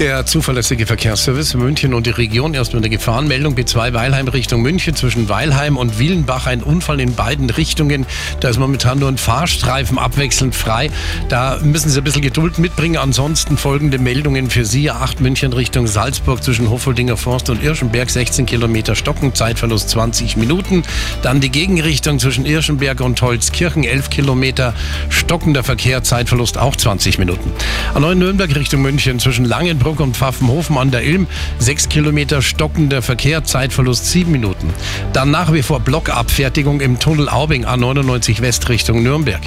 Der zuverlässige Verkehrsservice München und die Region erst mit der Gefahrenmeldung B2 Weilheim Richtung München zwischen Weilheim und Wielenbach ein Unfall in beiden Richtungen. Da ist momentan nur ein Fahrstreifen abwechselnd frei. Da müssen Sie ein bisschen Geduld mitbringen. Ansonsten folgende Meldungen für Sie. 8 München Richtung Salzburg zwischen Hoffoldinger Forst und Irschenberg 16 Kilometer Stocken, Zeitverlust 20 Minuten. Dann die Gegenrichtung zwischen Irschenberg und Holzkirchen 11 Kilometer stockender Verkehr, Zeitverlust auch 20 Minuten. A9 Nürnberg Richtung München zwischen Langenbrunn Innsbruck und Pfaffenhofen an der Ilm. Sechs Kilometer stockender Verkehr, Zeitverlust sieben Minuten. Dann nach wie vor Blockabfertigung im Tunnel Aubing A99 West Richtung Nürnberg.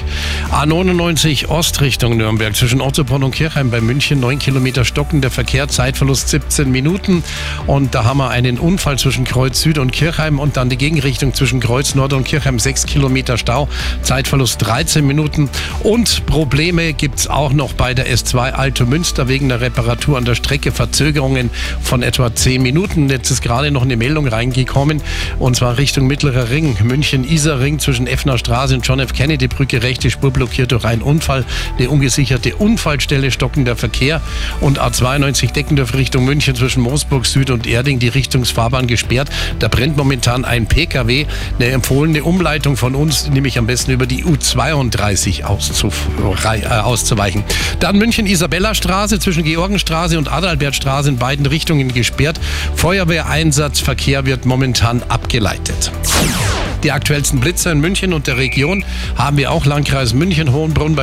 A99 Ost Richtung Nürnberg zwischen Ottobrunn und Kirchheim bei München. Neun Kilometer stockender Verkehr, Zeitverlust 17 Minuten. Und da haben wir einen Unfall zwischen Kreuz Süd und Kirchheim und dann die Gegenrichtung zwischen Kreuz Nord und Kirchheim. Sechs Kilometer Stau, Zeitverlust 13 Minuten. Und Probleme gibt es auch noch bei der S2 Alto Münster wegen der Reparatur an der Strecke Verzögerungen von etwa 10 Minuten. Jetzt ist gerade noch eine Meldung reingekommen und zwar Richtung Mittlerer Ring, München-Isar-Ring zwischen Effner Straße und John F. Kennedy Brücke, rechte Spur blockiert durch einen Unfall, eine ungesicherte Unfallstelle, stockender Verkehr und A92 Deckendorf Richtung München zwischen Moosburg Süd und Erding, die Richtungsfahrbahn gesperrt. Da brennt momentan ein PKW. Eine empfohlene Umleitung von uns, nämlich am besten über die U32 äh, auszuweichen. Dann München-Isabella-Straße zwischen Georgenstraße und und Adalbertstraße in beiden Richtungen gesperrt. Feuerwehreinsatzverkehr wird momentan abgeleitet. Die aktuellsten Blitzer in München und der Region haben wir auch Landkreis München-Hohenbrunn bei